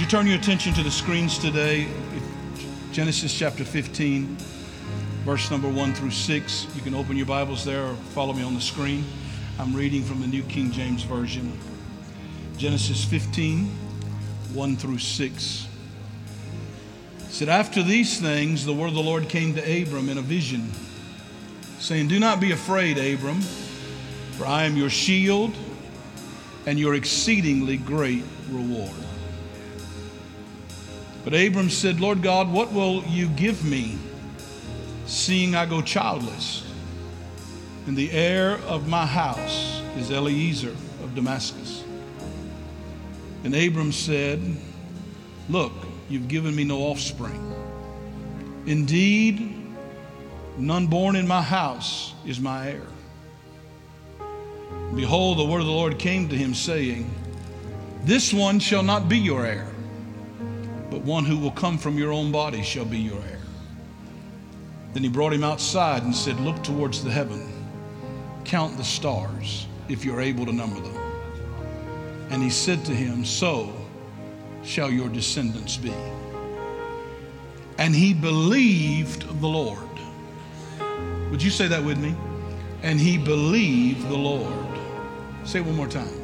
you turn your attention to the screens today? Genesis chapter 15, verse number 1 through 6. You can open your Bibles there or follow me on the screen. I'm reading from the New King James Version. Genesis 15, 1 through 6. It said, After these things, the word of the Lord came to Abram in a vision, saying, Do not be afraid, Abram, for I am your shield and your exceedingly great reward. But Abram said, Lord God, what will you give me, seeing I go childless? And the heir of my house is Eliezer of Damascus. And Abram said, Look, you've given me no offspring. Indeed, none born in my house is my heir. Behold, the word of the Lord came to him, saying, This one shall not be your heir, but one who will come from your own body shall be your heir. Then he brought him outside and said, Look towards the heaven, count the stars, if you're able to number them. And he said to him, So shall your descendants be. And he believed the Lord. Would you say that with me? And he believed the Lord. Say it one more time.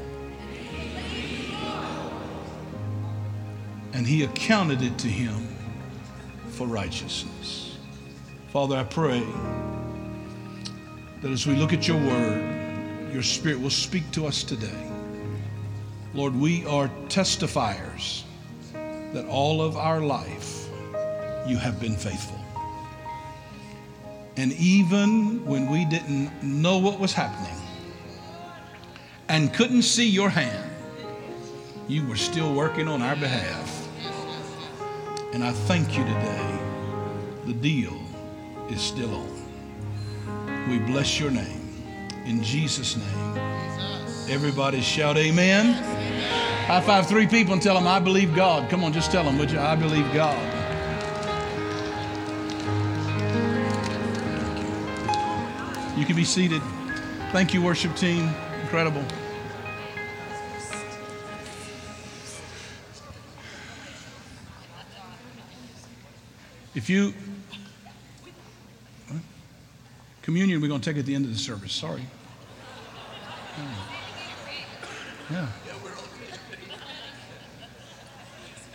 And he accounted it to him for righteousness. Father, I pray that as we look at your word, your spirit will speak to us today. Lord, we are testifiers that all of our life you have been faithful. And even when we didn't know what was happening and couldn't see your hand, you were still working on our behalf. And I thank you today. The deal is still on. We bless your name. In Jesus' name. Everybody shout amen. High five three people and tell them, I believe God. Come on, just tell them, would you? I believe God. You can be seated. Thank you, worship team. Incredible. If you, communion, we're going to take at the end of the service. Sorry. Yeah.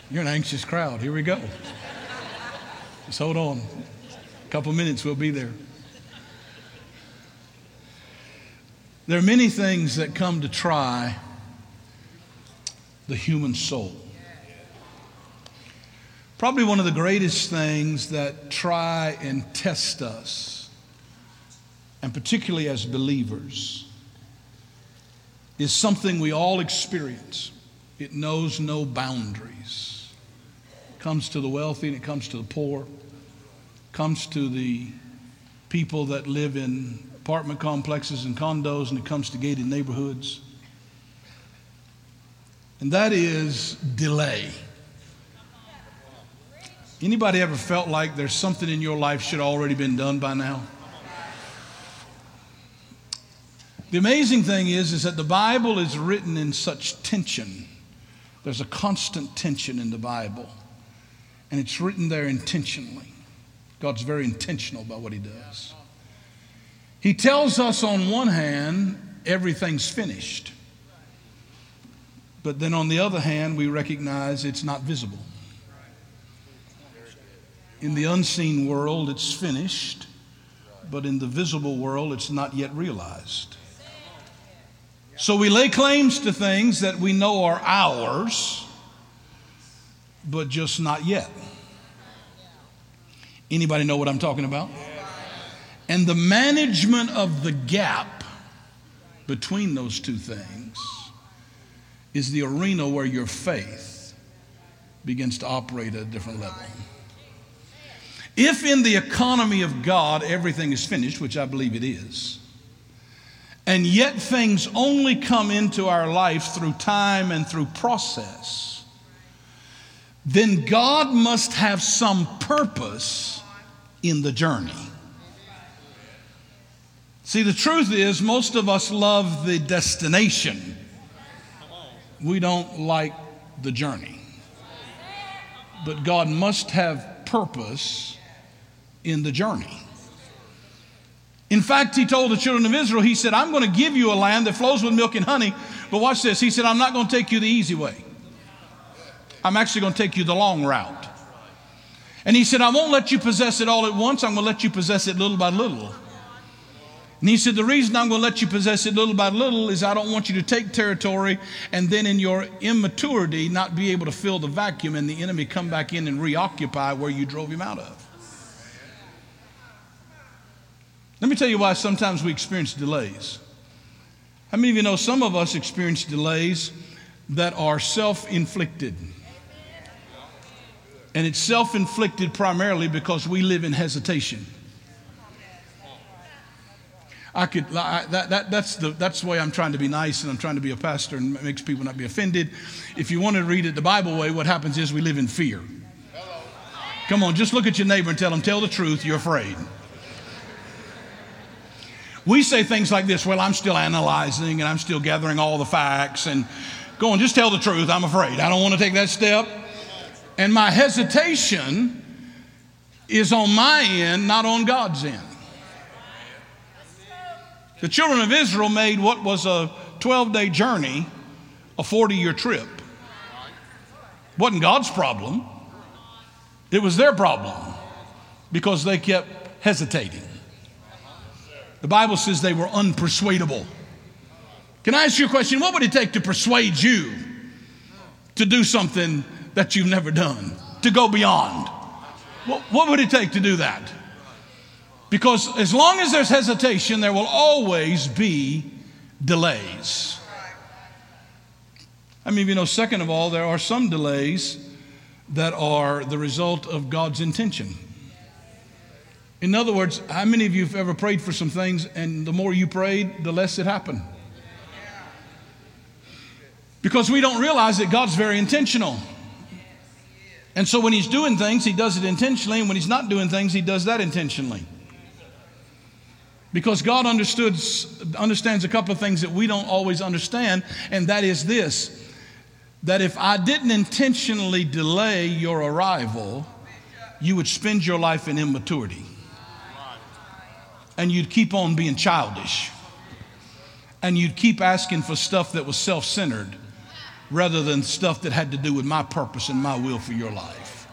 You're an anxious crowd. Here we go. Just hold on. A couple minutes, we'll be there. There are many things that come to try the human soul. Probably one of the greatest things that try and test us, and particularly as believers, is something we all experience. It knows no boundaries. It comes to the wealthy and it comes to the poor. It comes to the people that live in apartment complexes and condos and it comes to gated neighborhoods. And that is delay. Anybody ever felt like there's something in your life should already been done by now? The amazing thing is, is that the Bible is written in such tension. There's a constant tension in the Bible, and it's written there intentionally. God's very intentional about what He does. He tells us on one hand, everything's finished. But then on the other hand, we recognize it's not visible. In the unseen world, it's finished, but in the visible world, it's not yet realized. So we lay claims to things that we know are ours, but just not yet. Anybody know what I'm talking about? And the management of the gap between those two things is the arena where your faith begins to operate at a different level. If in the economy of God everything is finished, which I believe it is, and yet things only come into our life through time and through process, then God must have some purpose in the journey. See, the truth is, most of us love the destination, we don't like the journey. but God must have purpose in the journey. In fact, he told the children of Israel, he said, I'm going to give you a land that flows with milk and honey. But watch this. He said, I'm not going to take you the easy way. I'm actually going to take you the long route. And he said, I won't let you possess it all at once. I'm going to let you possess it little by little. And he said, The reason I'm going to let you possess it little by little is I don't want you to take territory and then in your immaturity not be able to fill the vacuum and the enemy come back in and reoccupy where you drove him out of. Let me tell you why sometimes we experience delays. How many of you know some of us experience delays that are self inflicted? And it's self inflicted primarily because we live in hesitation. I could, I, that, that, that's, the, that's the way I'm trying to be nice and I'm trying to be a pastor and makes people not be offended. If you want to read it the Bible way, what happens is we live in fear. Come on, just look at your neighbor and tell them, tell the truth, you're afraid. We say things like this, well, I'm still analyzing and I'm still gathering all the facts and go on, just tell the truth, I'm afraid. I don't want to take that step. And my hesitation is on my end, not on God's end. The children of Israel made what was a 12 day journey a 40 year trip. Wasn't God's problem, it was their problem because they kept hesitating. The Bible says they were unpersuadable. Can I ask you a question? What would it take to persuade you to do something that you've never done, to go beyond? What, what would it take to do that? Because as long as there's hesitation, there will always be delays. I mean, you know, second of all, there are some delays that are the result of God's intention. In other words, how many of you have ever prayed for some things and the more you prayed, the less it happened? Because we don't realize that God's very intentional. And so when He's doing things, He does it intentionally, and when He's not doing things, He does that intentionally. Because God understands a couple of things that we don't always understand, and that is this that if I didn't intentionally delay your arrival, you would spend your life in immaturity and you'd keep on being childish. And you'd keep asking for stuff that was self centered rather than stuff that had to do with my purpose and my will for your life.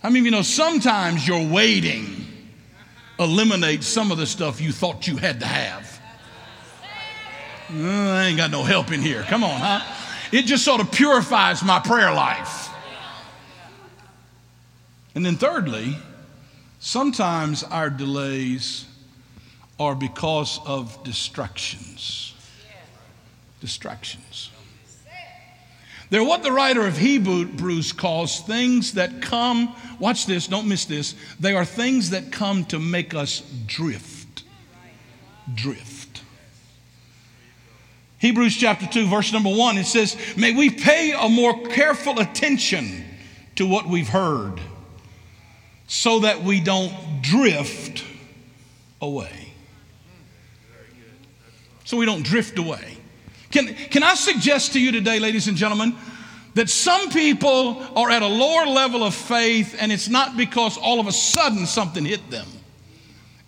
I mean, you know, sometimes your waiting eliminates some of the stuff you thought you had to have. Uh, I ain't got no help in here. Come on, huh? It just sort of purifies my prayer life. And then, thirdly, Sometimes our delays are because of distractions. Distractions. They're what the writer of Hebrews calls things that come, watch this, don't miss this. They are things that come to make us drift. Drift. Hebrews chapter 2, verse number 1, it says, May we pay a more careful attention to what we've heard so that we don't drift away. So we don't drift away. Can, can I suggest to you today, ladies and gentlemen, that some people are at a lower level of faith and it's not because all of a sudden something hit them.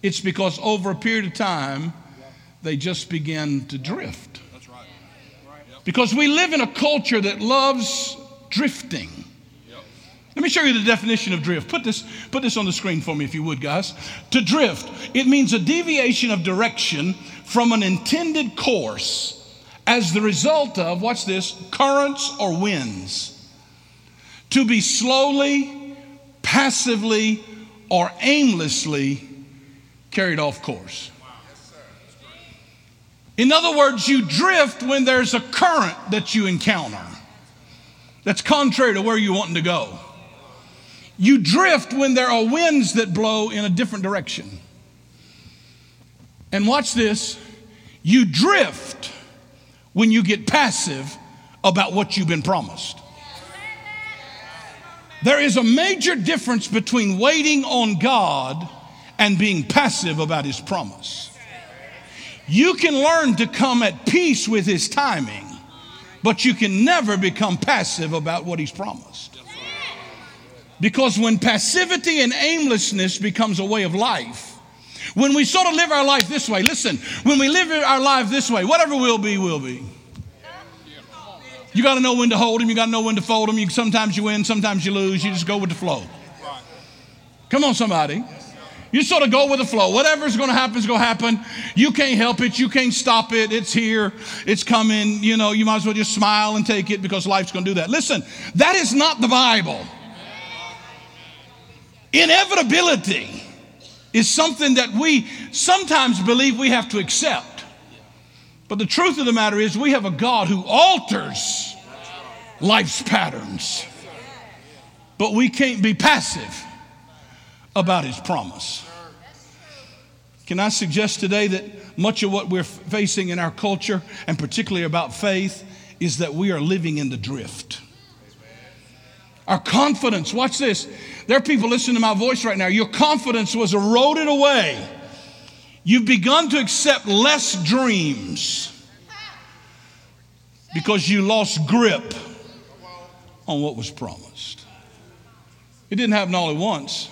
It's because over a period of time, they just begin to drift. Because we live in a culture that loves drifting. Let me show you the definition of drift. Put this, put this on the screen for me, if you would, guys. To drift, it means a deviation of direction from an intended course as the result of, watch this, currents or winds. To be slowly, passively, or aimlessly carried off course. In other words, you drift when there's a current that you encounter that's contrary to where you're wanting to go. You drift when there are winds that blow in a different direction. And watch this you drift when you get passive about what you've been promised. There is a major difference between waiting on God and being passive about His promise. You can learn to come at peace with His timing, but you can never become passive about what He's promised. Because when passivity and aimlessness becomes a way of life, when we sort of live our life this way, listen, when we live our life this way, whatever will be, will be. You got to know when to hold them. You got to know when to fold them. You, sometimes you win, sometimes you lose. You just go with the flow. Come on, somebody. You sort of go with the flow. Whatever's going to happen is going to happen. You can't help it. You can't stop it. It's here. It's coming. You know, you might as well just smile and take it because life's going to do that. Listen, that is not the Bible. Inevitability is something that we sometimes believe we have to accept. But the truth of the matter is, we have a God who alters life's patterns. But we can't be passive about his promise. Can I suggest today that much of what we're facing in our culture, and particularly about faith, is that we are living in the drift? Our confidence, watch this. There are people listening to my voice right now. Your confidence was eroded away You've begun to accept less dreams because you lost grip on what was promised. It didn't happen all at once.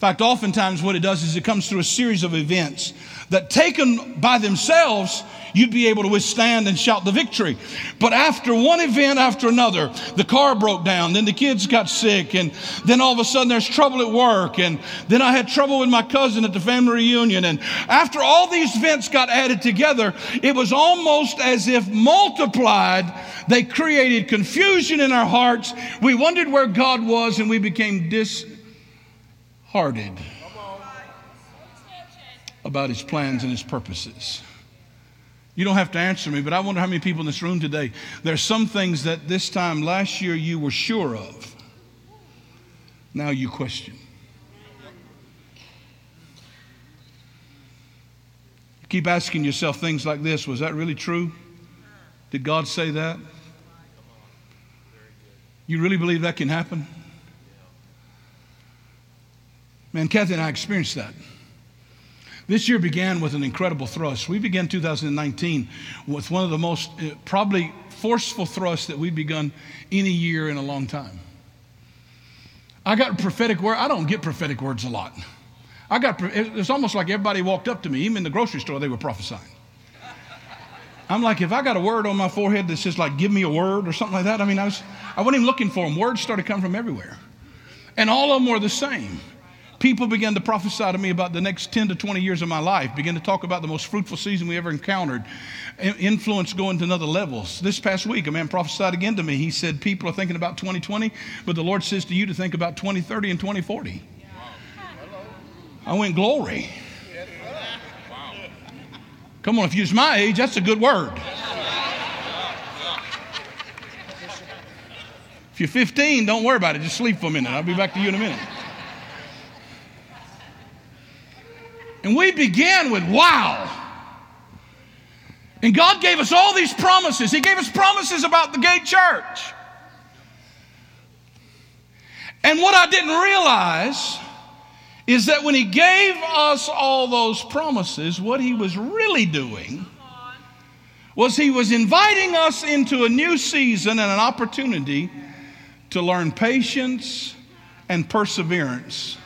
In fact, oftentimes what it does is it comes through a series of events that, taken by themselves, you'd be able to withstand and shout the victory. But after one event after another, the car broke down, then the kids got sick, and then all of a sudden there's trouble at work, and then I had trouble with my cousin at the family reunion. And after all these events got added together, it was almost as if multiplied, they created confusion in our hearts. We wondered where God was, and we became disheartened about his plans and his purposes. You don't have to answer me, but I wonder how many people in this room today, there's some things that this time last year you were sure of. Now you question. You keep asking yourself things like this Was that really true? Did God say that? You really believe that can happen? Man, Kathy and I experienced that. This year began with an incredible thrust. We began 2019 with one of the most uh, probably forceful thrusts that we've begun any year in a long time. I got prophetic word. I don't get prophetic words a lot. I got it's almost like everybody walked up to me, even in the grocery store, they were prophesying. I'm like, if I got a word on my forehead that says like, give me a word or something like that, I mean, I was, I wasn't even looking for them. Words started coming from everywhere. And all of them were the same people began to prophesy to me about the next 10 to 20 years of my life, began to talk about the most fruitful season we ever encountered, influence going to another levels. This past week, a man prophesied again to me. He said, People are thinking about 2020, but the Lord says to you to think about 2030 and 2040. I went, Glory. Come on, if you're my age, that's a good word. If you're 15, don't worry about it. Just sleep for a minute. I'll be back to you in a minute. And we began with wow. And God gave us all these promises. He gave us promises about the Gate Church. And what I didn't realize is that when He gave us all those promises, what He was really doing was He was inviting us into a new season and an opportunity to learn patience and perseverance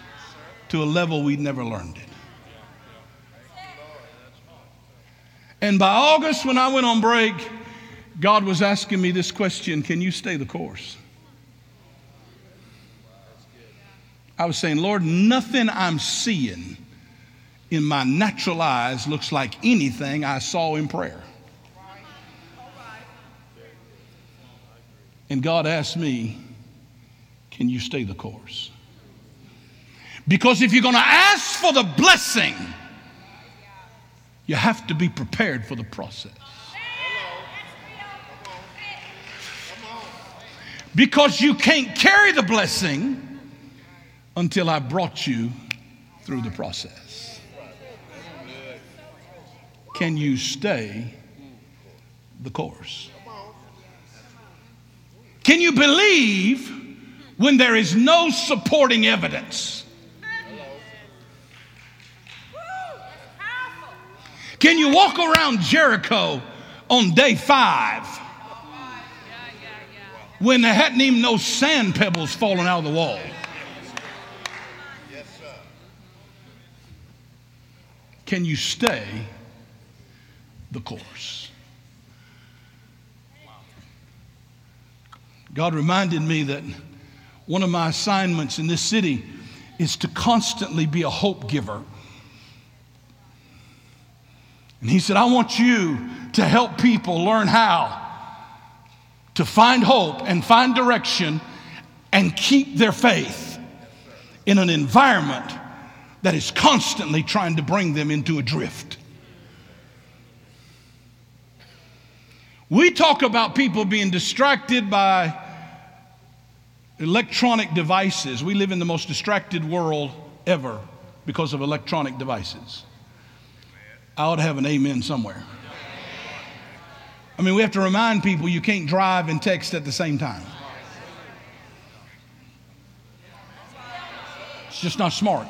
to a level we'd never learned it. And by August, when I went on break, God was asking me this question Can you stay the course? I was saying, Lord, nothing I'm seeing in my natural eyes looks like anything I saw in prayer. And God asked me, Can you stay the course? Because if you're going to ask for the blessing, you have to be prepared for the process. Because you can't carry the blessing until I brought you through the process. Can you stay the course? Can you believe when there is no supporting evidence? Can you walk around Jericho on day five when there hadn't even no sand pebbles falling out of the wall. Can you stay the course? God reminded me that one of my assignments in this city is to constantly be a hope giver. And He said, I want you to help people learn how to find hope and find direction and keep their faith in an environment that is constantly trying to bring them into a drift. We talk about people being distracted by electronic devices. We live in the most distracted world ever because of electronic devices. I ought to have an amen somewhere. I mean, we have to remind people you can't drive and text at the same time. It's just not smart.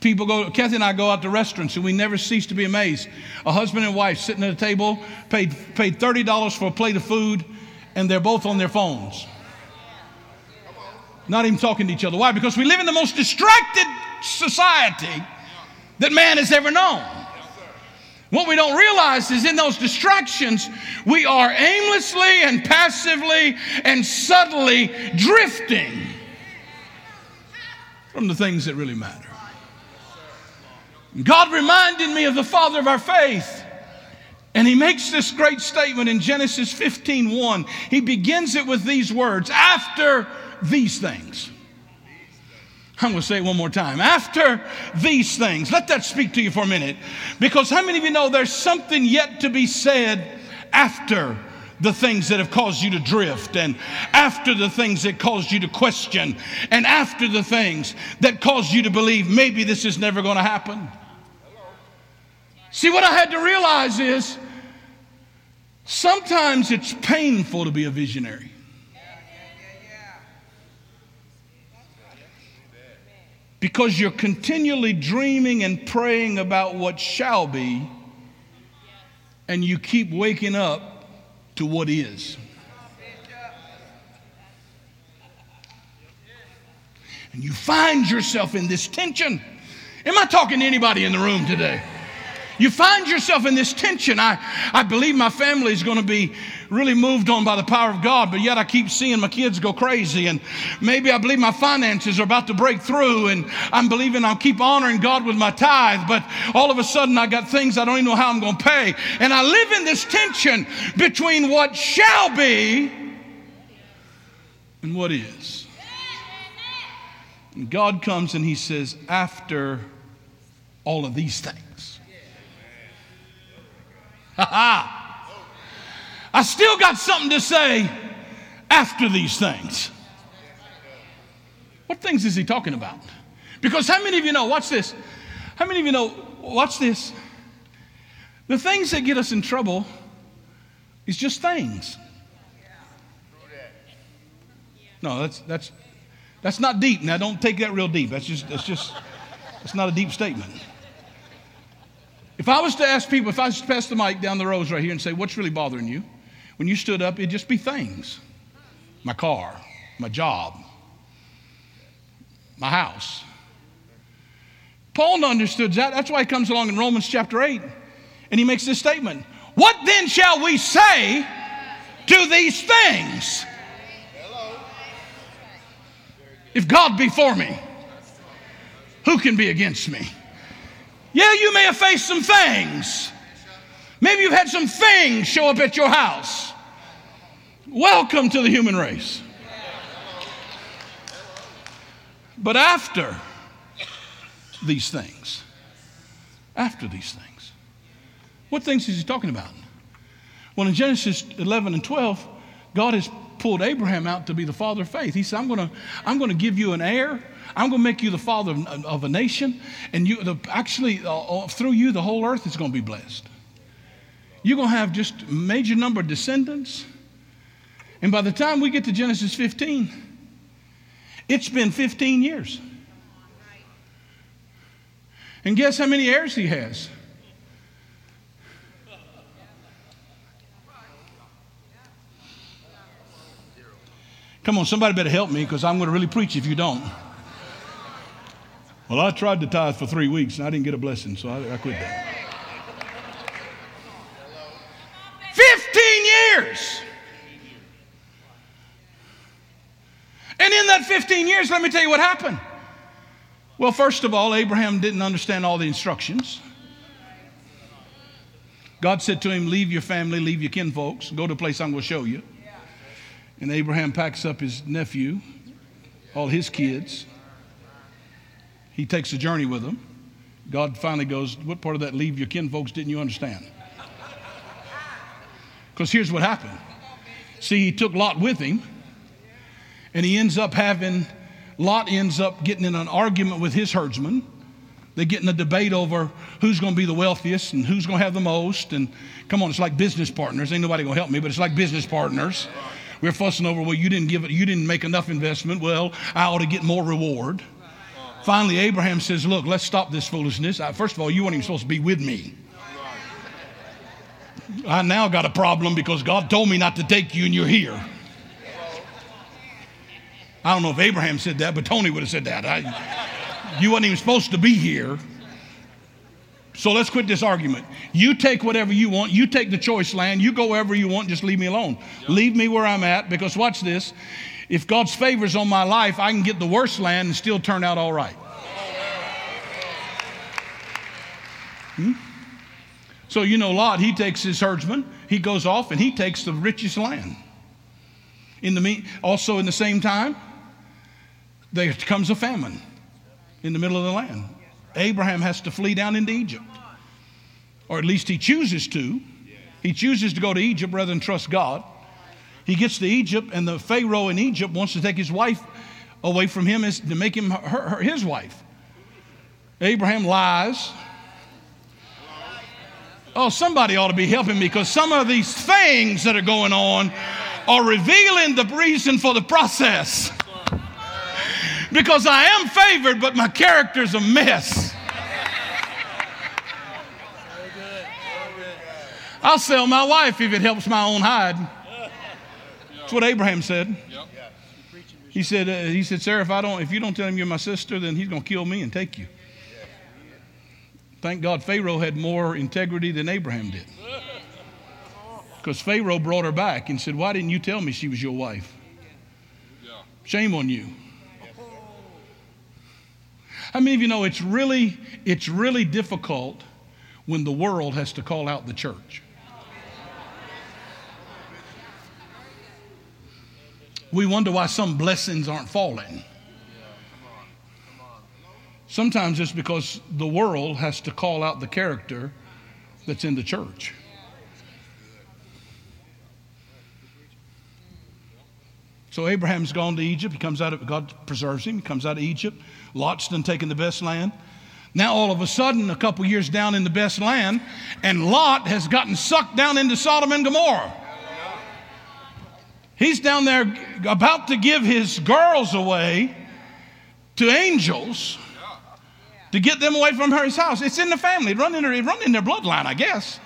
People go, Kathy and I go out to restaurants and we never cease to be amazed. A husband and wife sitting at a table, paid, paid $30 for a plate of food, and they're both on their phones. Not even talking to each other. Why? Because we live in the most distracted society that man has ever known. What we don't realize is in those distractions, we are aimlessly and passively and subtly drifting from the things that really matter. God reminded me of the father of our faith. And he makes this great statement in Genesis 15 1. He begins it with these words after these things. I'm going to say it one more time. After these things, let that speak to you for a minute. Because how many of you know there's something yet to be said after the things that have caused you to drift, and after the things that caused you to question, and after the things that caused you to believe maybe this is never going to happen? See, what I had to realize is sometimes it's painful to be a visionary. Because you're continually dreaming and praying about what shall be, and you keep waking up to what is. And you find yourself in this tension. Am I talking to anybody in the room today? You find yourself in this tension. I, I believe my family is going to be really moved on by the power of God, but yet I keep seeing my kids go crazy. And maybe I believe my finances are about to break through, and I'm believing I'll keep honoring God with my tithe, but all of a sudden I got things I don't even know how I'm going to pay. And I live in this tension between what shall be and what is. And God comes and He says, after all of these things. I still got something to say after these things. What things is he talking about? Because how many of you know, watch this. How many of you know, watch this. The things that get us in trouble is just things. No, that's that's that's not deep. Now don't take that real deep. That's just that's just that's not a deep statement. If I was to ask people, if I was to pass the mic down the rows right here and say, What's really bothering you? When you stood up, it'd just be things my car, my job, my house. Paul understood that. That's why he comes along in Romans chapter 8 and he makes this statement What then shall we say to these things? If God be for me, who can be against me? Yeah, you may have faced some things. Maybe you've had some things show up at your house. Welcome to the human race. But after these things, after these things, what things is he talking about? Well, in Genesis 11 and 12, God has pulled Abraham out to be the father of faith. He said, I'm going to I'm to give you an heir I'm going to make you the father of, of a nation, and you the, actually uh, uh, through you the whole earth is going to be blessed. You're going to have just major number of descendants, and by the time we get to Genesis 15, it's been 15 years. And guess how many heirs he has? Come on, somebody better help me because I'm going to really preach if you don't. Well, I tried to tithe for three weeks and I didn't get a blessing, so I, I quit that. 15 years. And in that 15 years, let me tell you what happened. Well, first of all, Abraham didn't understand all the instructions. God said to him, Leave your family, leave your kinfolks, go to a place I'm going to show you. And Abraham packs up his nephew, all his kids. He takes a journey with them. God finally goes, What part of that leave your kinfolks didn't you understand? Because here's what happened. See, he took Lot with him, and he ends up having Lot ends up getting in an argument with his herdsman. They get in a debate over who's going to be the wealthiest and who's going to have the most. And come on, it's like business partners. Ain't nobody going to help me, but it's like business partners. We're fussing over, well, you didn't give it, you didn't make enough investment. Well, I ought to get more reward. Finally, Abraham says, Look, let's stop this foolishness. First of all, you weren't even supposed to be with me. I now got a problem because God told me not to take you and you're here. I don't know if Abraham said that, but Tony would have said that. I, you wasn't even supposed to be here. So let's quit this argument. You take whatever you want. You take the choice land. You go wherever you want. Just leave me alone. Leave me where I'm at because watch this. If God's favor's on my life, I can get the worst land and still turn out all right. Hmm? So you know Lot, he takes his herdsman, he goes off and he takes the richest land. In the mean, also in the same time, there comes a famine in the middle of the land. Abraham has to flee down into Egypt, or at least he chooses to. He chooses to go to Egypt rather than trust God. He gets to Egypt, and the Pharaoh in Egypt wants to take his wife away from him as, to make him her, her, his wife. Abraham lies. Oh, somebody ought to be helping me because some of these things that are going on are revealing the reason for the process because I am favored, but my character's a mess. I'll sell my wife if it helps my own hide. That's what Abraham said. He said, uh, he said, Sarah, if I don't, if you don't tell him you're my sister, then he's going to kill me and take you. Thank God Pharaoh had more integrity than Abraham did. Because Pharaoh brought her back and said, Why didn't you tell me she was your wife? Shame on you. Many of you know it's really, it's really difficult when the world has to call out the church? We wonder why some blessings aren't falling. Sometimes it's because the world has to call out the character that's in the church. So Abraham's gone to Egypt. He comes out of God preserves him. He comes out of Egypt. Lot's done taken the best land. Now all of a sudden, a couple years down in the best land, and Lot has gotten sucked down into Sodom and Gomorrah. He's down there about to give his girls away to angels to get them away from his house. It's in the family. It in run in their bloodline, I guess.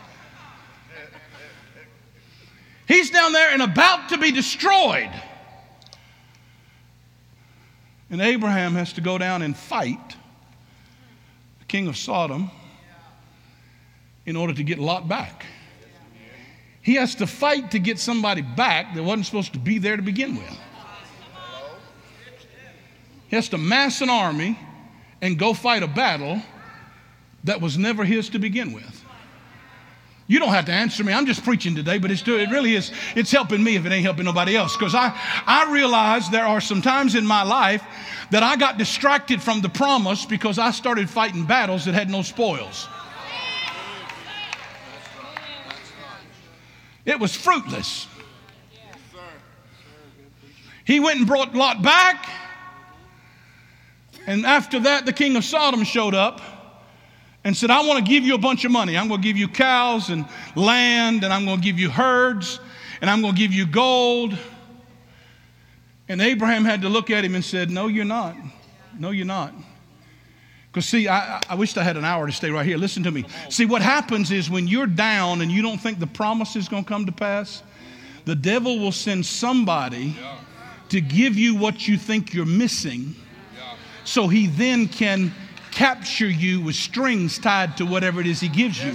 He's down there and about to be destroyed. And Abraham has to go down and fight the king of Sodom in order to get Lot back. He has to fight to get somebody back that wasn't supposed to be there to begin with. He has to mass an army and go fight a battle that was never his to begin with. You don't have to answer me. I'm just preaching today, but it's, it really is. It's helping me if it ain't helping nobody else. Because I, I realize there are some times in my life that I got distracted from the promise because I started fighting battles that had no spoils. It was fruitless. He went and brought Lot back. And after that, the king of Sodom showed up and said, I want to give you a bunch of money. I'm going to give you cows and land, and I'm going to give you herds, and I'm going to give you gold. And Abraham had to look at him and said, No, you're not. No, you're not. Because, see, I, I wished I had an hour to stay right here. Listen to me. See, what happens is when you're down and you don't think the promise is going to come to pass, the devil will send somebody to give you what you think you're missing so he then can capture you with strings tied to whatever it is he gives you.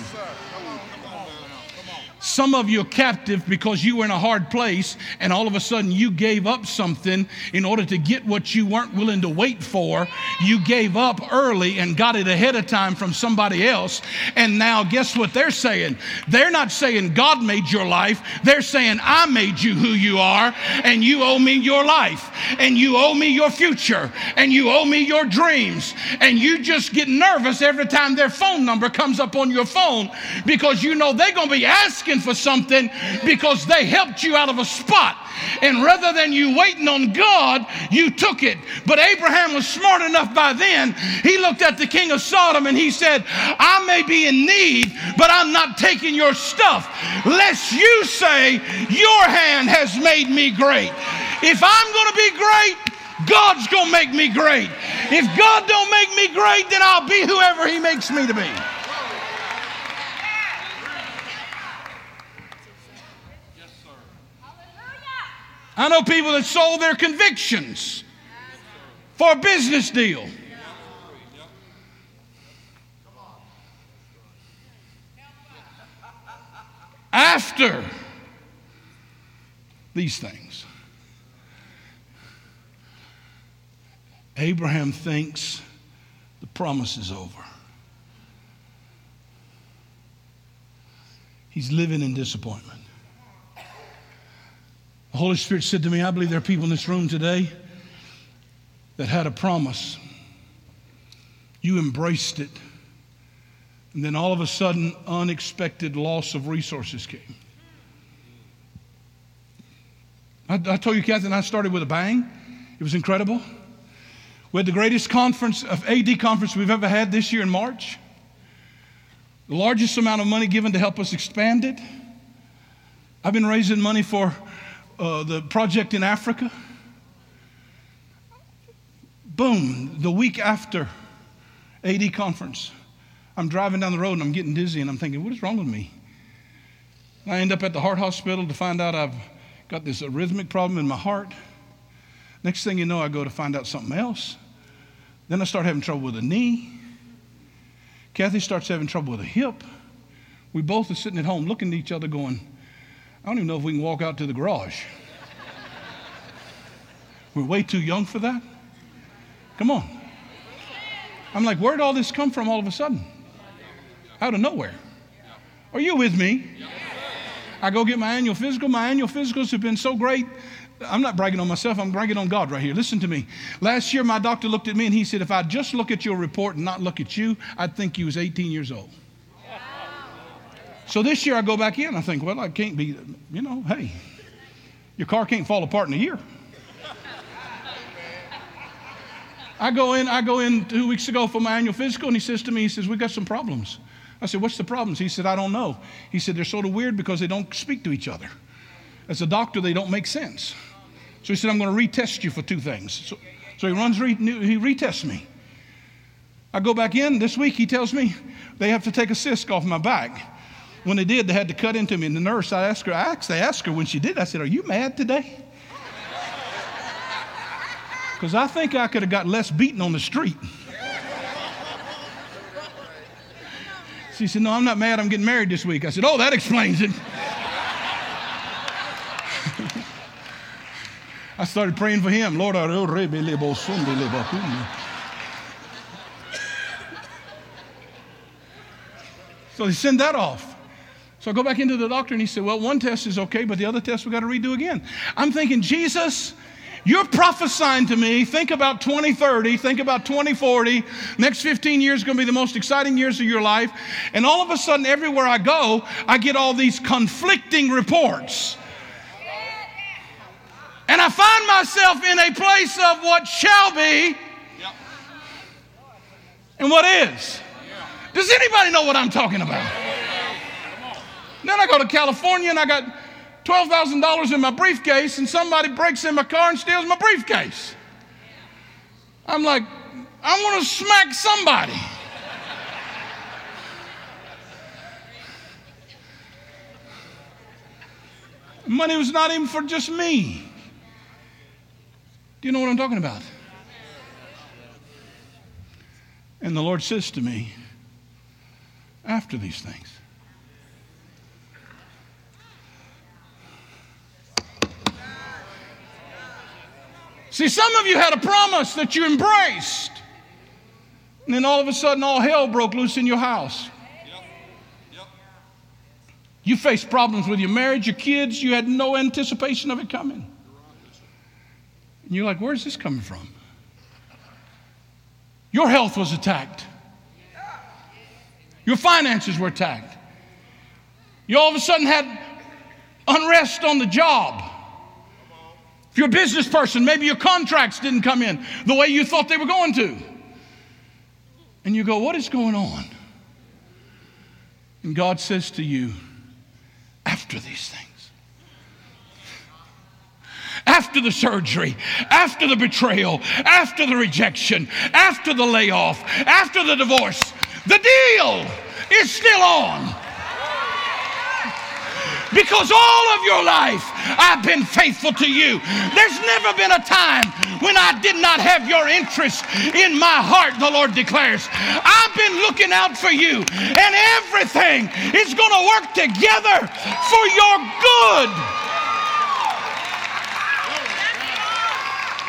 Some of you are captive because you were in a hard place and all of a sudden you gave up something in order to get what you weren't willing to wait for. You gave up early and got it ahead of time from somebody else. And now, guess what they're saying? They're not saying God made your life, they're saying I made you who you are, and you owe me your life, and you owe me your future, and you owe me your dreams. And you just get nervous every time their phone number comes up on your phone because you know they're going to be asking for something because they helped you out of a spot. And rather than you waiting on God, you took it. But Abraham was smart enough by then. He looked at the king of Sodom and he said, I may be in need, but I'm not taking your stuff, lest you say, Your hand has made me great. If I'm going to be great, God's going to make me great. If God don't make me great, then I'll be whoever he makes me to be. I know people that sold their convictions for a business deal. After these things, Abraham thinks the promise is over. He's living in disappointment. The Holy Spirit said to me, I believe there are people in this room today that had a promise. You embraced it. And then all of a sudden, unexpected loss of resources came. I, I told you, Kathy and, I started with a bang. It was incredible. We had the greatest conference of AD conference we've ever had this year in March. The largest amount of money given to help us expand it. I've been raising money for uh, the project in Africa. Boom, the week after AD conference, I'm driving down the road and I'm getting dizzy and I'm thinking, what is wrong with me? I end up at the heart hospital to find out I've got this arrhythmic problem in my heart. Next thing you know, I go to find out something else. Then I start having trouble with a knee. Kathy starts having trouble with a hip. We both are sitting at home looking at each other going, I don't even know if we can walk out to the garage. We're way too young for that. Come on. I'm like, where'd all this come from all of a sudden? Out of nowhere. Are you with me? I go get my annual physical. My annual physicals have been so great. I'm not bragging on myself, I'm bragging on God right here. Listen to me. Last year, my doctor looked at me and he said, If I just look at your report and not look at you, I'd think you was 18 years old. So this year I go back in. I think, well, I can't be, you know, hey, your car can't fall apart in a year. I go in, I go in two weeks ago for my annual physical, and he says to me, he says, "We've got some problems. I said, what's the problems? He said, I don't know. He said, they're sort of weird because they don't speak to each other. As a doctor, they don't make sense. So he said, I'm going to retest you for two things. So, so he runs, re, he retests me. I go back in this week, he tells me they have to take a cyst off my back. When they did, they had to cut into me. And the nurse, I asked her, I actually asked her when she did, I said, Are you mad today? Because I think I could have got less beaten on the street. She said, No, I'm not mad. I'm getting married this week. I said, Oh, that explains it. I started praying for him. Lord, I so they send that off. So I go back into the doctor and he said, Well, one test is okay, but the other test we got to redo again. I'm thinking, Jesus, you're prophesying to me. Think about 2030, think about 2040. Next 15 years is going to be the most exciting years of your life. And all of a sudden, everywhere I go, I get all these conflicting reports. And I find myself in a place of what shall be and what is. Does anybody know what I'm talking about? Then I go to California and I got $12,000 in my briefcase, and somebody breaks in my car and steals my briefcase. I'm like, I want to smack somebody. Money was not even for just me. Do you know what I'm talking about? And the Lord says to me, after these things. See, some of you had a promise that you embraced. And then all of a sudden, all hell broke loose in your house. You faced problems with your marriage, your kids, you had no anticipation of it coming. And you're like, where's this coming from? Your health was attacked. Your finances were attacked. You all of a sudden had unrest on the job. If you're a business person, maybe your contracts didn't come in the way you thought they were going to. And you go, What is going on? And God says to you, After these things, after the surgery, after the betrayal, after the rejection, after the layoff, after the divorce, the deal is still on. Because all of your life I've been faithful to you. There's never been a time when I did not have your interest in my heart, the Lord declares. I've been looking out for you, and everything is going to work together for your good.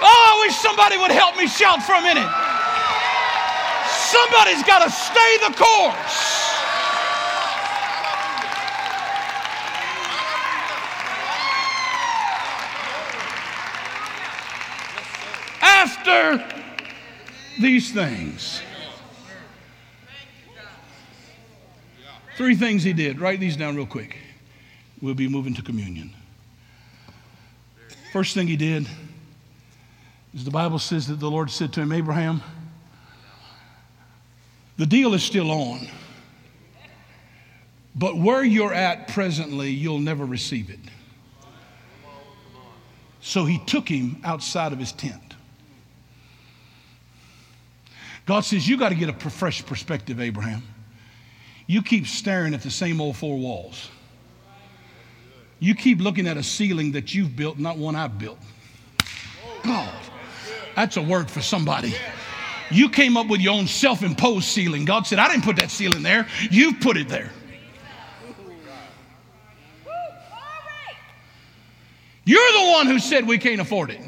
Oh, I wish somebody would help me shout for a minute. Somebody's got to stay the course. After these things, three things he did. Write these down real quick. We'll be moving to communion. First thing he did is the Bible says that the Lord said to him, Abraham, the deal is still on. But where you're at presently, you'll never receive it. So he took him outside of his tent. God says, You got to get a fresh perspective, Abraham. You keep staring at the same old four walls. You keep looking at a ceiling that you've built, not one I've built. God, that's a word for somebody. You came up with your own self imposed ceiling. God said, I didn't put that ceiling there. You've put it there. You're the one who said we can't afford it.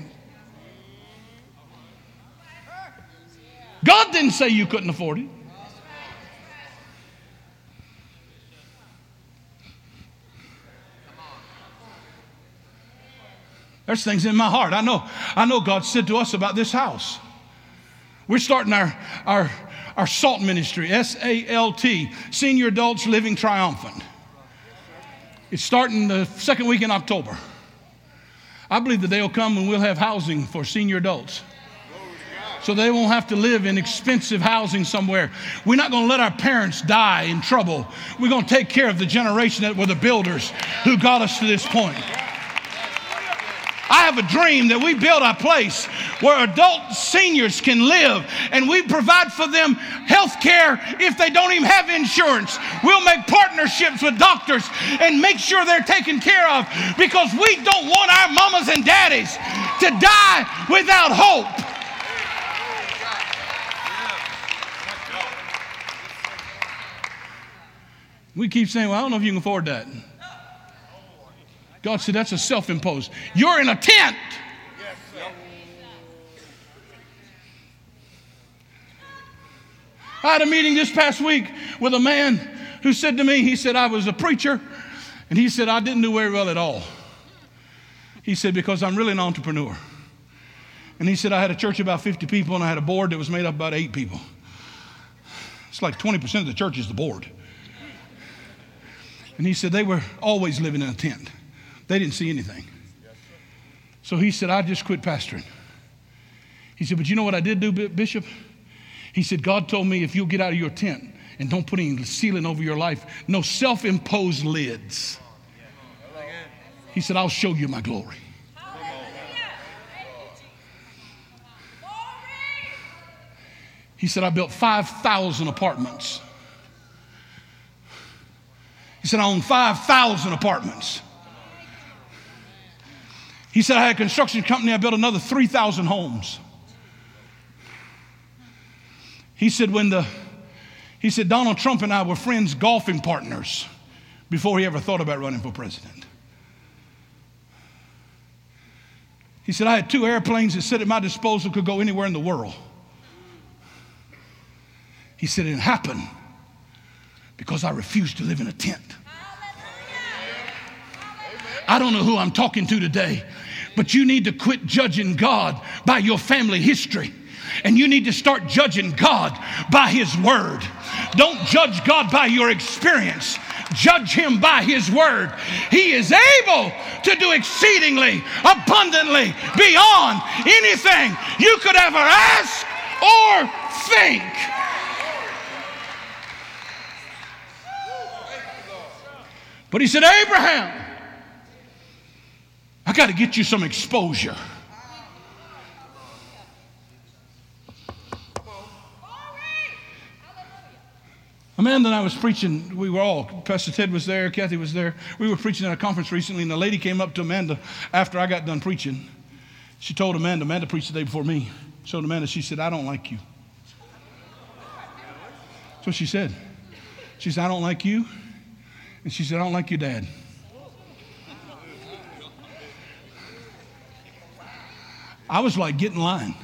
God didn't say you couldn't afford it. There's things in my heart. I know, I know God said to us about this house. We're starting our, our, our SALT ministry, S A L T, Senior Adults Living Triumphant. It's starting the second week in October. I believe the day will come when we'll have housing for senior adults so they won't have to live in expensive housing somewhere. We're not going to let our parents die in trouble. We're going to take care of the generation that were the builders who got us to this point. I have a dream that we build a place where adult seniors can live and we provide for them health care if they don't even have insurance. We'll make partnerships with doctors and make sure they're taken care of because we don't want our mamas and daddies to die without hope. We keep saying, well, I don't know if you can afford that. God said, that's a self imposed. You're in a tent. I had a meeting this past week with a man who said to me, he said, I was a preacher, and he said, I didn't do very well at all. He said, because I'm really an entrepreneur. And he said, I had a church of about 50 people, and I had a board that was made up about eight people. It's like 20% of the church is the board. And he said they were always living in a tent. They didn't see anything. So he said, I just quit pastoring. He said, But you know what I did do, Bishop? He said, God told me if you'll get out of your tent and don't put any ceiling over your life, no self imposed lids. He said, I'll show you my glory. He said, I built 5,000 apartments. He said, I own 5,000 apartments. He said, I had a construction company, I built another 3,000 homes. He said, when the, he said, Donald Trump and I were friends, golfing partners, before he ever thought about running for president. He said, I had two airplanes that sit at my disposal, could go anywhere in the world. He said, it happened because I refuse to live in a tent. I don't know who I'm talking to today, but you need to quit judging God by your family history. And you need to start judging God by His Word. Don't judge God by your experience. Judge Him by His Word. He is able to do exceedingly, abundantly, beyond anything you could ever ask or think. But He said, Abraham, I got to get you some exposure. Amanda and I was preaching. We were all, Pastor Ted was there, Kathy was there. We were preaching at a conference recently, and a lady came up to Amanda after I got done preaching. She told Amanda, Amanda preached the day before me. Told Amanda, she said, I don't like you. That's what she said. She said, I don't like you. And she said, I don't like your dad. I was like, get in line.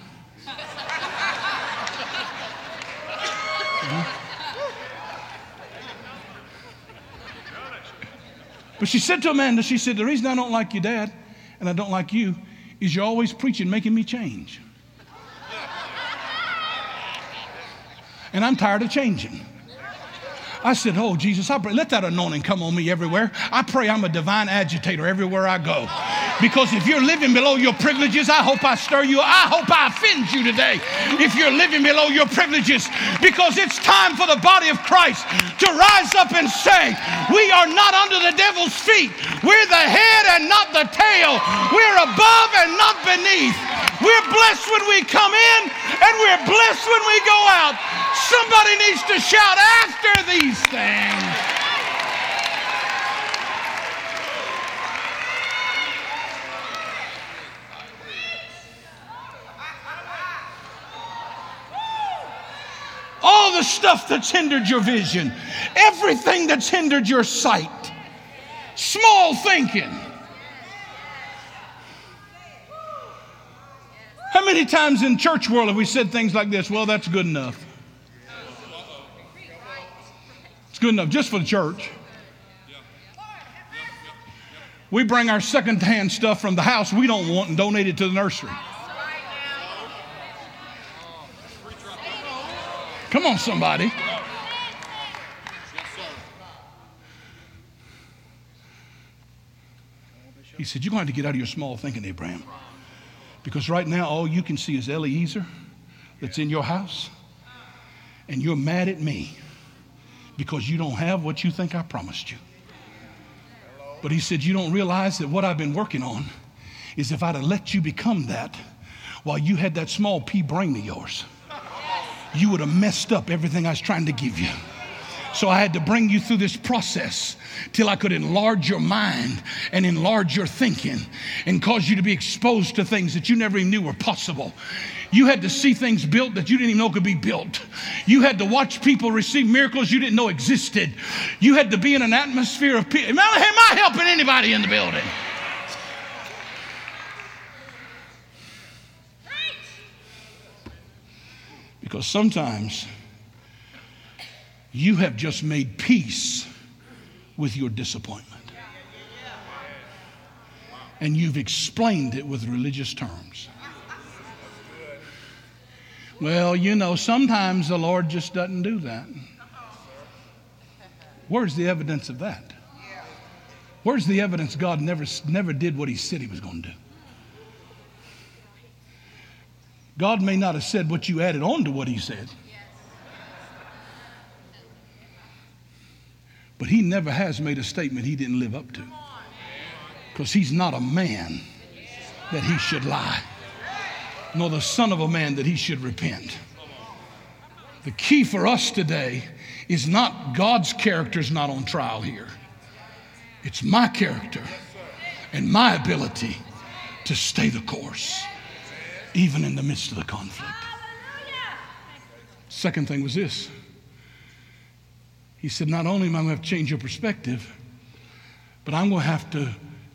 But she said to Amanda, she said, The reason I don't like your dad and I don't like you is you're always preaching, making me change. And I'm tired of changing. I said, Oh, Jesus, I pray, let that anointing come on me everywhere. I pray I'm a divine agitator everywhere I go. Because if you're living below your privileges, I hope I stir you. I hope I offend you today. If you're living below your privileges, because it's time for the body of Christ to rise up and say, We are not under the devil's feet. We're the head and not the tail. We're above and not beneath. We're blessed when we come in and we're blessed when we go out. Somebody needs to shout after these things. All the stuff that's hindered your vision, everything that's hindered your sight, small thinking. How many times in church world have we said things like this? Well, that's good enough. It's good enough just for the church. We bring our secondhand stuff from the house we don't want and donate it to the nursery. Come on, somebody. He said, You're going to, to get out of your small thinking, Abraham. Because right now, all you can see is Eliezer that's in your house, and you're mad at me because you don't have what you think I promised you. But he said, You don't realize that what I've been working on is if I'd have let you become that while you had that small pea brain of yours, you would have messed up everything I was trying to give you. So I had to bring you through this process till I could enlarge your mind and enlarge your thinking and cause you to be exposed to things that you never even knew were possible. You had to see things built that you didn't even know could be built. You had to watch people receive miracles you didn't know existed. You had to be in an atmosphere of peace. Am I helping anybody in the building? Because sometimes you have just made peace with your disappointment. And you've explained it with religious terms. Well, you know, sometimes the Lord just doesn't do that. Where's the evidence of that? Where's the evidence God never, never did what He said He was going to do? God may not have said what you added on to what He said. But He never has made a statement He didn't live up to. Because He's not a man that He should lie nor the Son of a Man that he should repent. The key for us today is not God's character is not on trial here. It's my character and my ability to stay the course, even in the midst of the conflict. Second thing was this. He said, Not only am I going to have to change your perspective, but I'm going to have to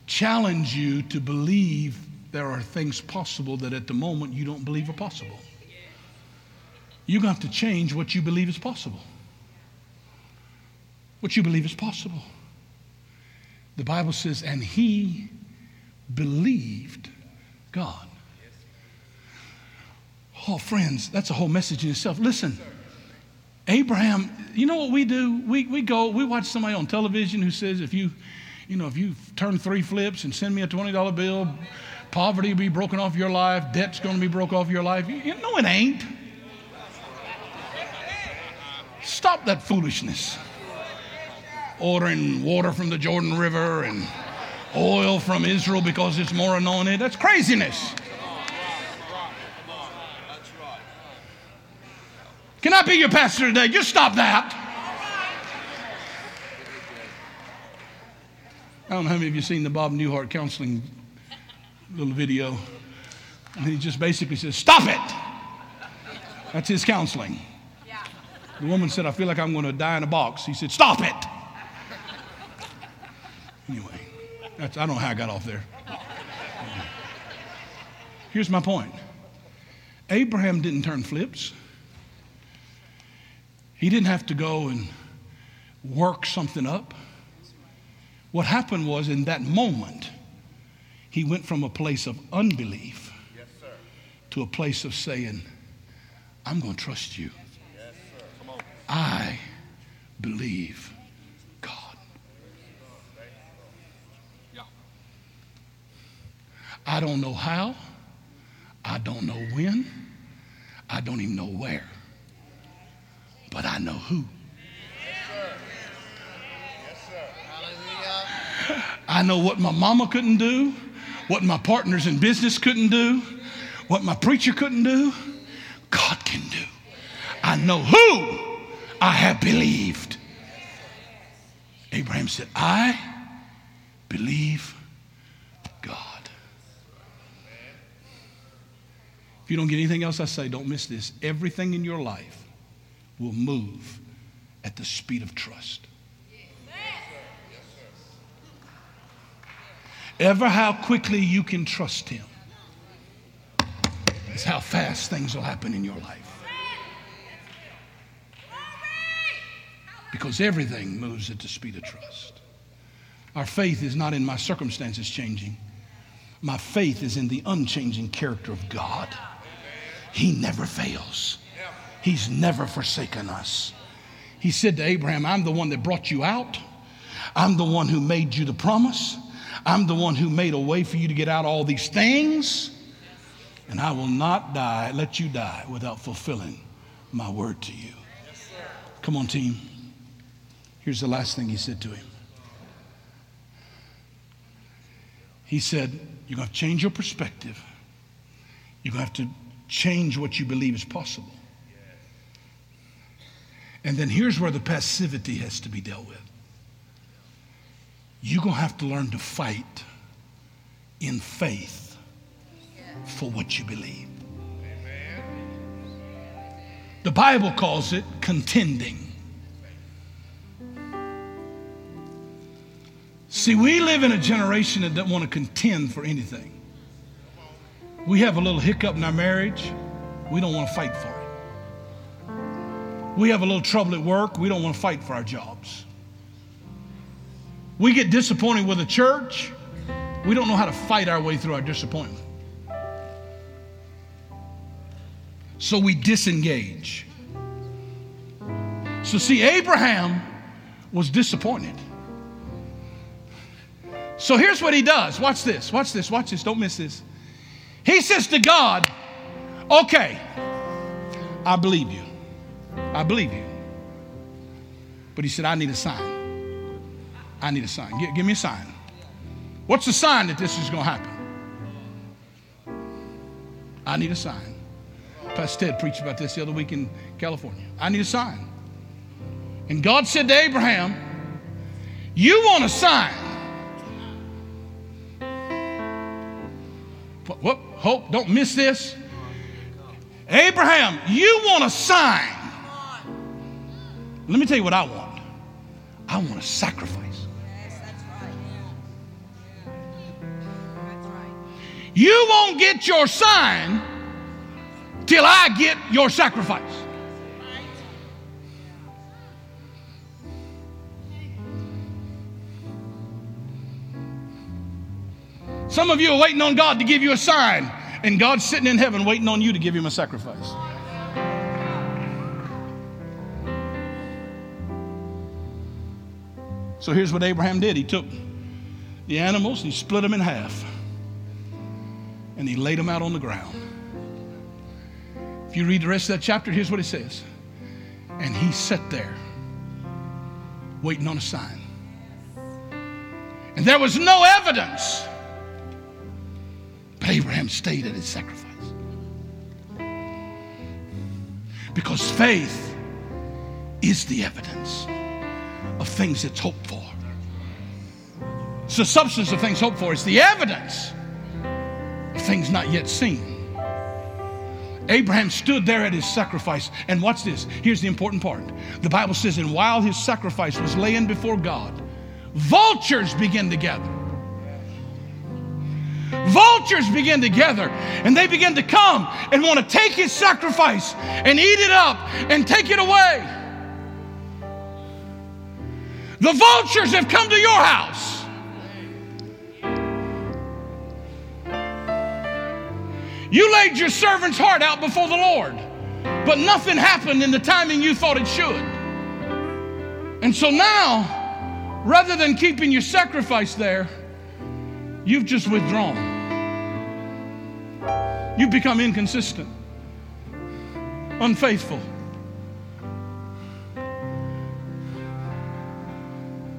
challenge you to believe there are things possible that at the moment you don't believe are possible. You're going to have to change what you believe is possible. What you believe is possible. The Bible says, and he believed God. Oh, friends, that's a whole message in itself. Listen, Abraham, you know what we do? We, we go, we watch somebody on television who says, if you, you know, if you turn three flips and send me a $20 bill, poverty will be broken off your life, debt's going to be broke off your life. You, you know it ain't. Stop that foolishness. Ordering water from the Jordan River and oil from Israel because it's more anointed. That's craziness. Can I be your pastor today? Just stop that. I don't know how many of you seen the Bob Newhart counseling little video. And he just basically says, Stop it! That's his counseling. The woman said, I feel like I'm going to die in a box. He said, Stop it! Anyway, that's I don't know how I got off there. Here's my point Abraham didn't turn flips. He didn't have to go and work something up. What happened was, in that moment, he went from a place of unbelief yes, to a place of saying, I'm going to trust you. Yes, I believe God. I don't know how. I don't know when. I don't even know where but I know who. I know what my mama couldn't do, what my partners in business couldn't do, what my preacher couldn't do. God can do. I know who I have believed. Abraham said, I believe God. If you don't get anything else I say, don't miss this. Everything in your life will move at the speed of trust. Ever how quickly you can trust Him is how fast things will happen in your life. Because everything moves at the speed of trust. Our faith is not in my circumstances changing. My faith is in the unchanging character of God. He never fails. He's never forsaken us. He said to Abraham, I'm the one that brought you out. I'm the one who made you the promise. I'm the one who made a way for you to get out all these things. And I will not die, let you die without fulfilling my word to you. Come on, team. Here's the last thing he said to him. He said, You're going to change your perspective. You're going to have to change what you believe is possible. And then here's where the passivity has to be dealt with. You're going to have to learn to fight in faith for what you believe. The Bible calls it contending. See, we live in a generation that doesn't want to contend for anything. We have a little hiccup in our marriage, we don't want to fight for it. We have a little trouble at work. We don't want to fight for our jobs. We get disappointed with a church. We don't know how to fight our way through our disappointment. So we disengage. So, see, Abraham was disappointed. So here's what he does. Watch this, watch this, watch this. Don't miss this. He says to God, Okay, I believe you. I believe you. But he said, I need a sign. I need a sign. Give, give me a sign. What's the sign that this is going to happen? I need a sign. Pastor Ted preached about this the other week in California. I need a sign. And God said to Abraham, You want a sign? hope, don't miss this. Abraham, you want a sign. Let me tell you what I want. I want a sacrifice. You won't get your sign till I get your sacrifice. Some of you are waiting on God to give you a sign, and God's sitting in heaven waiting on you to give him a sacrifice. So here's what Abraham did he took the animals, he split them in half, and he laid them out on the ground. If you read the rest of that chapter, here's what it says. And he sat there, waiting on a sign. And there was no evidence but Abraham stayed at his sacrifice. Because faith is the evidence of things that's hoped for. It's the substance of things hoped for, it's the evidence of things not yet seen. Abraham stood there at his sacrifice. And watch this. Here's the important part. The Bible says, and while his sacrifice was laying before God, vultures began to gather. Vultures begin to gather and they begin to come and want to take his sacrifice and eat it up and take it away. The vultures have come to your house. You laid your servant's heart out before the Lord, but nothing happened in the timing you thought it should. And so now, rather than keeping your sacrifice there, You've just withdrawn. You've become inconsistent, unfaithful.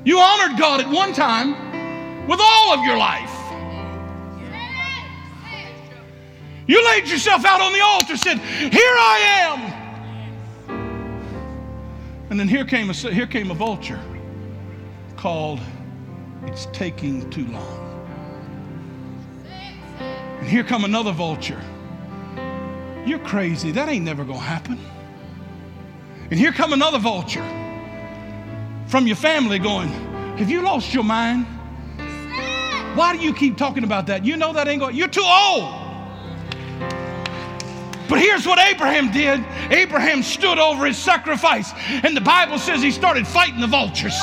You honored God at one time with all of your life. You laid yourself out on the altar, said, Here I am. And then here came a, here came a vulture called, It's Taking Too Long. And here come another vulture. You're crazy. That ain't never going to happen. And here come another vulture from your family going, Have you lost your mind? Why do you keep talking about that? You know that ain't going, you're too old. But here's what Abraham did Abraham stood over his sacrifice, and the Bible says he started fighting the vultures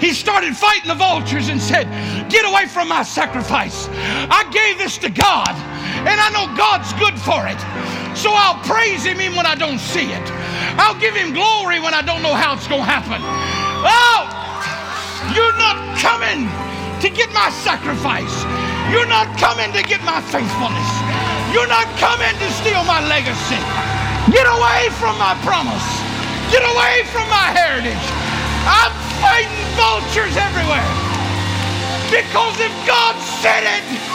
he started fighting the vultures and said, Get away from my sacrifice. I gave this to God, and I know God's good for it. So I'll praise Him even when I don't see it. I'll give Him glory when I don't know how it's going to happen. Oh, you're not coming to get my sacrifice. You're not coming to get my faithfulness. You're not coming to steal my legacy. Get away from my promise. Get away from my heritage. I'm fighting vultures everywhere. Because if God said it,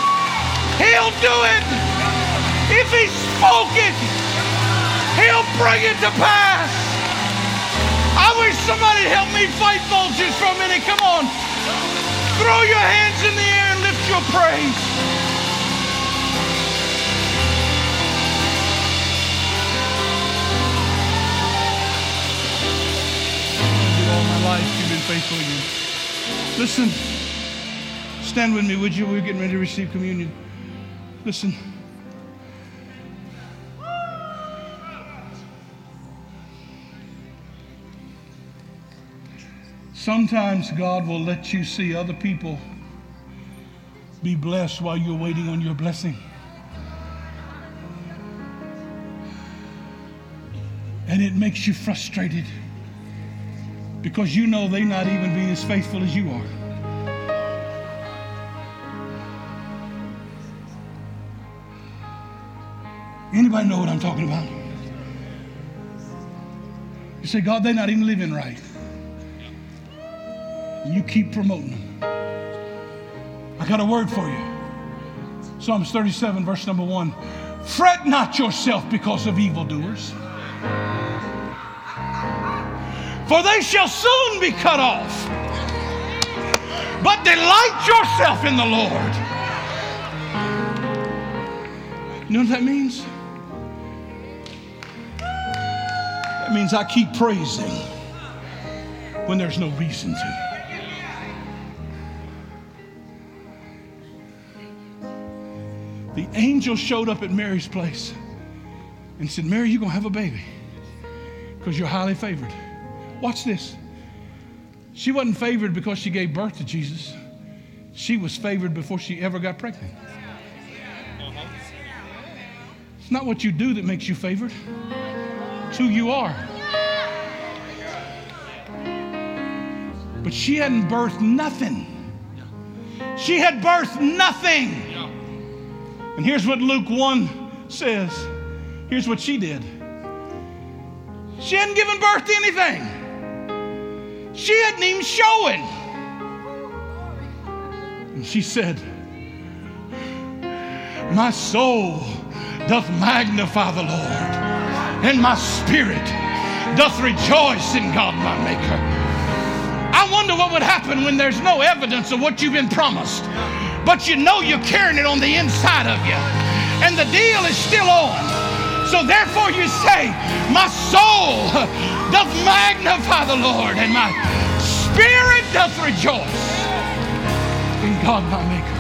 He'll do it. If He spoke it, He'll bring it to pass. I wish somebody'd help me fight vultures for a minute. Come on. Throw your hands in the air and lift your praise. my life faithful. Listen, stand with me, would you? We're getting ready to receive communion. Listen. Sometimes God will let you see other people be blessed while you're waiting on your blessing. And it makes you frustrated because you know they're not even being as faithful as you are. Anybody know what I'm talking about? You say, God, they're not even living right. You keep promoting them. I got a word for you. Psalms 37, verse number one. Fret not yourself because of evildoers for they shall soon be cut off. But delight yourself in the Lord. You know what that means? That means I keep praising when there's no reason to. The angel showed up at Mary's place and said, Mary, you're going to have a baby because you're highly favored. Watch this. She wasn't favored because she gave birth to Jesus. She was favored before she ever got pregnant. It's not what you do that makes you favored, who you are. But she hadn't birthed nothing. She had birthed nothing. And here's what Luke 1 says. Here's what she did. She hadn't given birth to anything. She hadn't even shown. And she said, My soul doth magnify the Lord, and my spirit doth rejoice in God my Maker. I wonder what would happen when there's no evidence of what you've been promised, but you know you're carrying it on the inside of you, and the deal is still on. So therefore you say, My soul doth magnify the Lord, and my spirit doth rejoice in God my Maker.